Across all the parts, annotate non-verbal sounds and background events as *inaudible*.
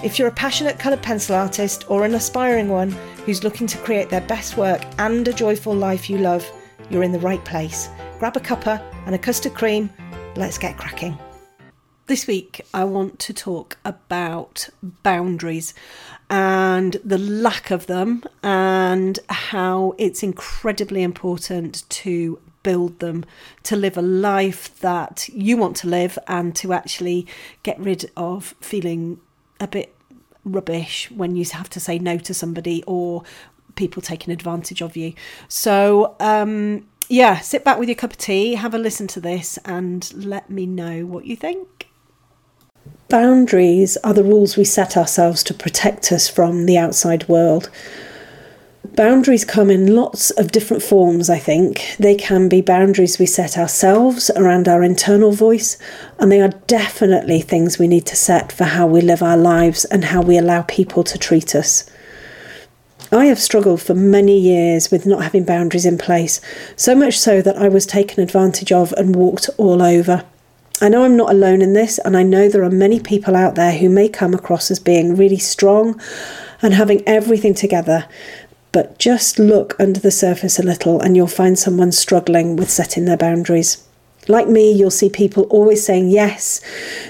If you're a passionate coloured pencil artist or an aspiring one who's looking to create their best work and a joyful life you love, you're in the right place. Grab a cuppa and a custard cream. Let's get cracking. This week, I want to talk about boundaries and the lack of them, and how it's incredibly important to build them to live a life that you want to live and to actually get rid of feeling a bit rubbish when you have to say no to somebody or people taking advantage of you. So, um, yeah, sit back with your cup of tea, have a listen to this, and let me know what you think. Boundaries are the rules we set ourselves to protect us from the outside world. Boundaries come in lots of different forms, I think. They can be boundaries we set ourselves around our internal voice, and they are definitely things we need to set for how we live our lives and how we allow people to treat us. I have struggled for many years with not having boundaries in place, so much so that I was taken advantage of and walked all over. I know I'm not alone in this, and I know there are many people out there who may come across as being really strong and having everything together, but just look under the surface a little and you'll find someone struggling with setting their boundaries. Like me, you'll see people always saying yes,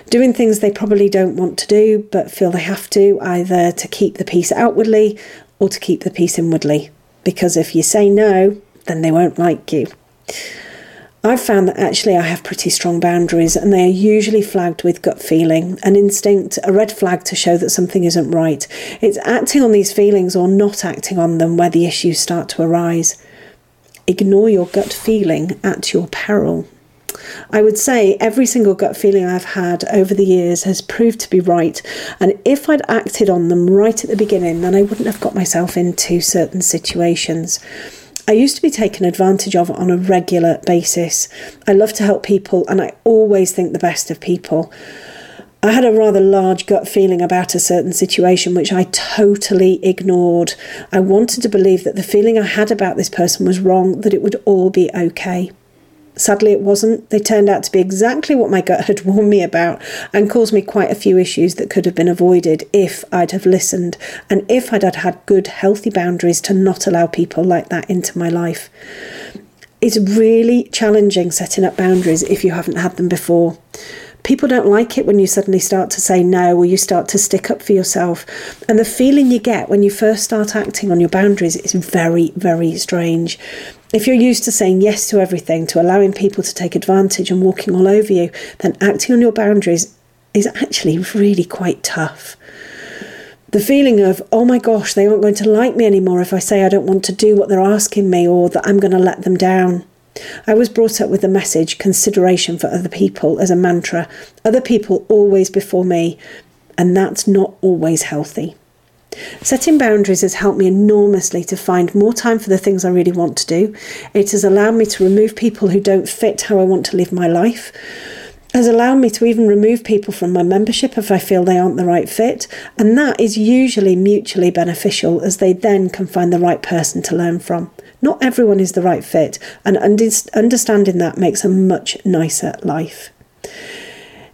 doing things they probably don't want to do but feel they have to, either to keep the peace outwardly or to keep the peace inwardly. Because if you say no, then they won't like you. I've found that actually I have pretty strong boundaries, and they are usually flagged with gut feeling, an instinct, a red flag to show that something isn't right. It's acting on these feelings or not acting on them where the issues start to arise. Ignore your gut feeling at your peril. I would say every single gut feeling I've had over the years has proved to be right, and if I'd acted on them right at the beginning, then I wouldn't have got myself into certain situations. I used to be taken advantage of on a regular basis. I love to help people and I always think the best of people. I had a rather large gut feeling about a certain situation which I totally ignored. I wanted to believe that the feeling I had about this person was wrong, that it would all be okay. Sadly, it wasn't. They turned out to be exactly what my gut had *laughs* warned me about and caused me quite a few issues that could have been avoided if I'd have listened and if I'd had good, healthy boundaries to not allow people like that into my life. It's really challenging setting up boundaries if you haven't had them before. People don't like it when you suddenly start to say no or you start to stick up for yourself. And the feeling you get when you first start acting on your boundaries is very, very strange. If you're used to saying yes to everything, to allowing people to take advantage and walking all over you, then acting on your boundaries is actually really quite tough. The feeling of, oh my gosh, they aren't going to like me anymore if I say I don't want to do what they're asking me or that I'm going to let them down. I was brought up with the message consideration for other people as a mantra, other people always before me, and that's not always healthy. Setting boundaries has helped me enormously to find more time for the things I really want to do. It has allowed me to remove people who don't fit how I want to live my life. Has allowed me to even remove people from my membership if I feel they aren't the right fit, and that is usually mutually beneficial as they then can find the right person to learn from. Not everyone is the right fit, and understanding that makes a much nicer life.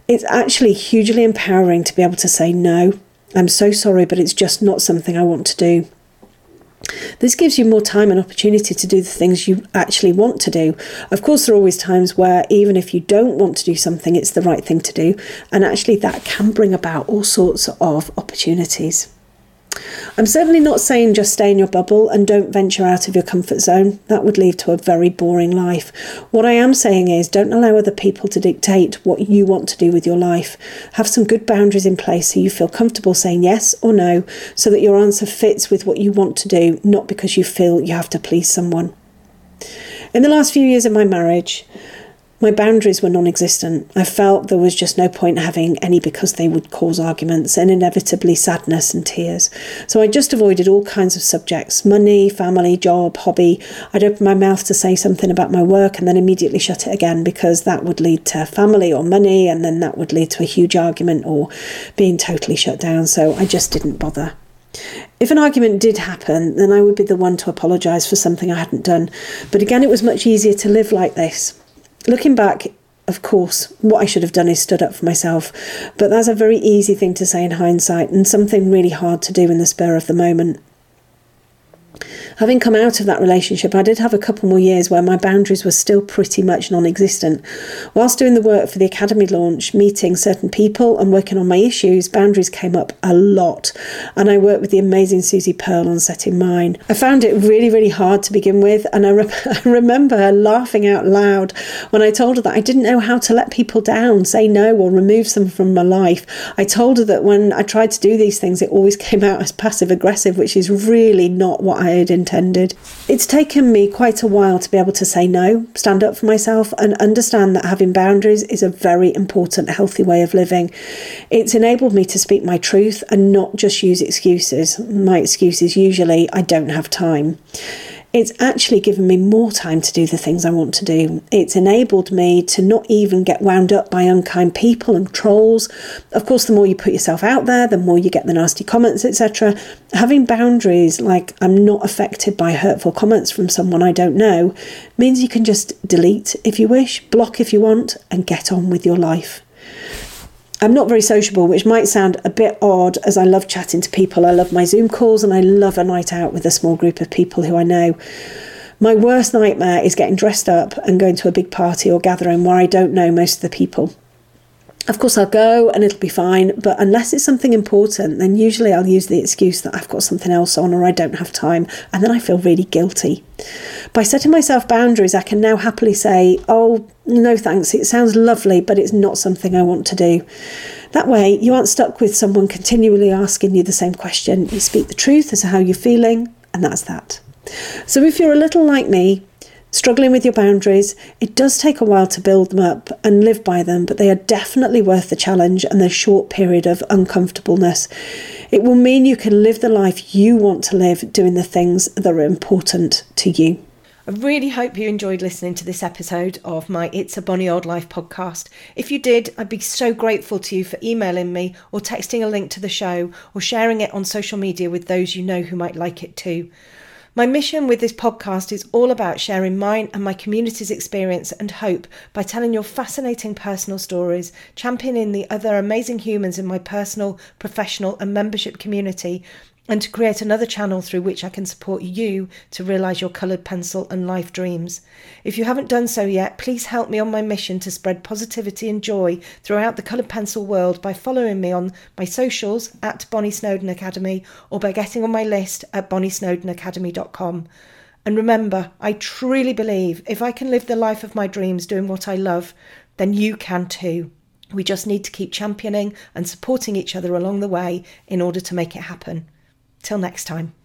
It's actually hugely empowering to be able to say no I'm so sorry, but it's just not something I want to do. This gives you more time and opportunity to do the things you actually want to do. Of course, there are always times where, even if you don't want to do something, it's the right thing to do, and actually, that can bring about all sorts of opportunities. I'm certainly not saying just stay in your bubble and don't venture out of your comfort zone. That would lead to a very boring life. What I am saying is don't allow other people to dictate what you want to do with your life. Have some good boundaries in place so you feel comfortable saying yes or no so that your answer fits with what you want to do, not because you feel you have to please someone. In the last few years of my marriage, my boundaries were non existent. I felt there was just no point having any because they would cause arguments and inevitably sadness and tears. So I just avoided all kinds of subjects money, family, job, hobby. I'd open my mouth to say something about my work and then immediately shut it again because that would lead to family or money and then that would lead to a huge argument or being totally shut down. So I just didn't bother. If an argument did happen, then I would be the one to apologise for something I hadn't done. But again, it was much easier to live like this. Looking back, of course, what I should have done is stood up for myself, but that's a very easy thing to say in hindsight and something really hard to do in the spur of the moment having come out of that relationship, I did have a couple more years where my boundaries were still pretty much non existent. Whilst doing the work for the Academy launch, meeting certain people, and working on my issues, boundaries came up a lot. And I worked with the amazing Susie Pearl on setting mine. I found it really, really hard to begin with. And I, re- *laughs* I remember her laughing out loud when I told her that I didn't know how to let people down, say no, or remove them from my life. I told her that when I tried to do these things, it always *laughs* came out as passive aggressive, which is really not what I had intended. It's taken me quite a while to be able to say no, stand up for myself, and understand that having boundaries is a very important, healthy way of living. It's enabled me to speak my truth and not just use excuses. My excuse is usually I don't have time it's actually given me more time to do the things I want to do. It's enabled me to not even get wound up by unkind people and trolls. Of course, the more you put yourself out there, the more you get the nasty comments, etc. Having boundaries, like I'm not affected by hurtful comments from someone I don't know, means you can just delete if you wish, block if you want, and get on with your life. I'm not very sociable, which might sound a bit odd as I love chatting to people. I love my Zoom calls and I love a night out with a small group of people who I know. My worst nightmare is getting dressed up and going to a big party or gathering where I don't know most of the people. Of course, I'll go and it'll be fine, but unless it's something important, then usually I'll use the excuse that I've got something else on or I don't have time, and then I feel really guilty. By setting myself boundaries, I can now happily say, Oh, no thanks, it sounds lovely, but it's not something I want to do. That way, you aren't stuck with someone continually asking you the same question. You speak the truth as to how you're feeling, and that's that. So, if you're a little like me, struggling with your boundaries. It does take a while to build them up and live by them, but they are definitely worth the challenge and the short period of uncomfortableness. It will mean you can live the life you want to live, doing the things that are important to you. I really hope you enjoyed listening to this episode of my It's a Bonny Old Life podcast. If you did, I'd be so grateful to you for emailing me or texting a link to the show or sharing it on social media with those you know who might like it too. My mission with this podcast is all about sharing mine and my community's experience and hope by telling your fascinating personal stories, championing the other amazing humans in my personal, professional, and membership community, and to create another channel through which I can support you to realise your coloured pencil and life dreams. If you haven't done so yet, please help me on my mission to spread positivity and joy throughout the coloured pencil world by following me on my socials at Bonny Snowdon Academy or by getting on my list at bonnysnowdonacademy.com. And remember, I truly believe if I can live the life of my dreams doing what I love, then you can too. We just need to keep championing and supporting each other along the way in order to make it happen. Till next time.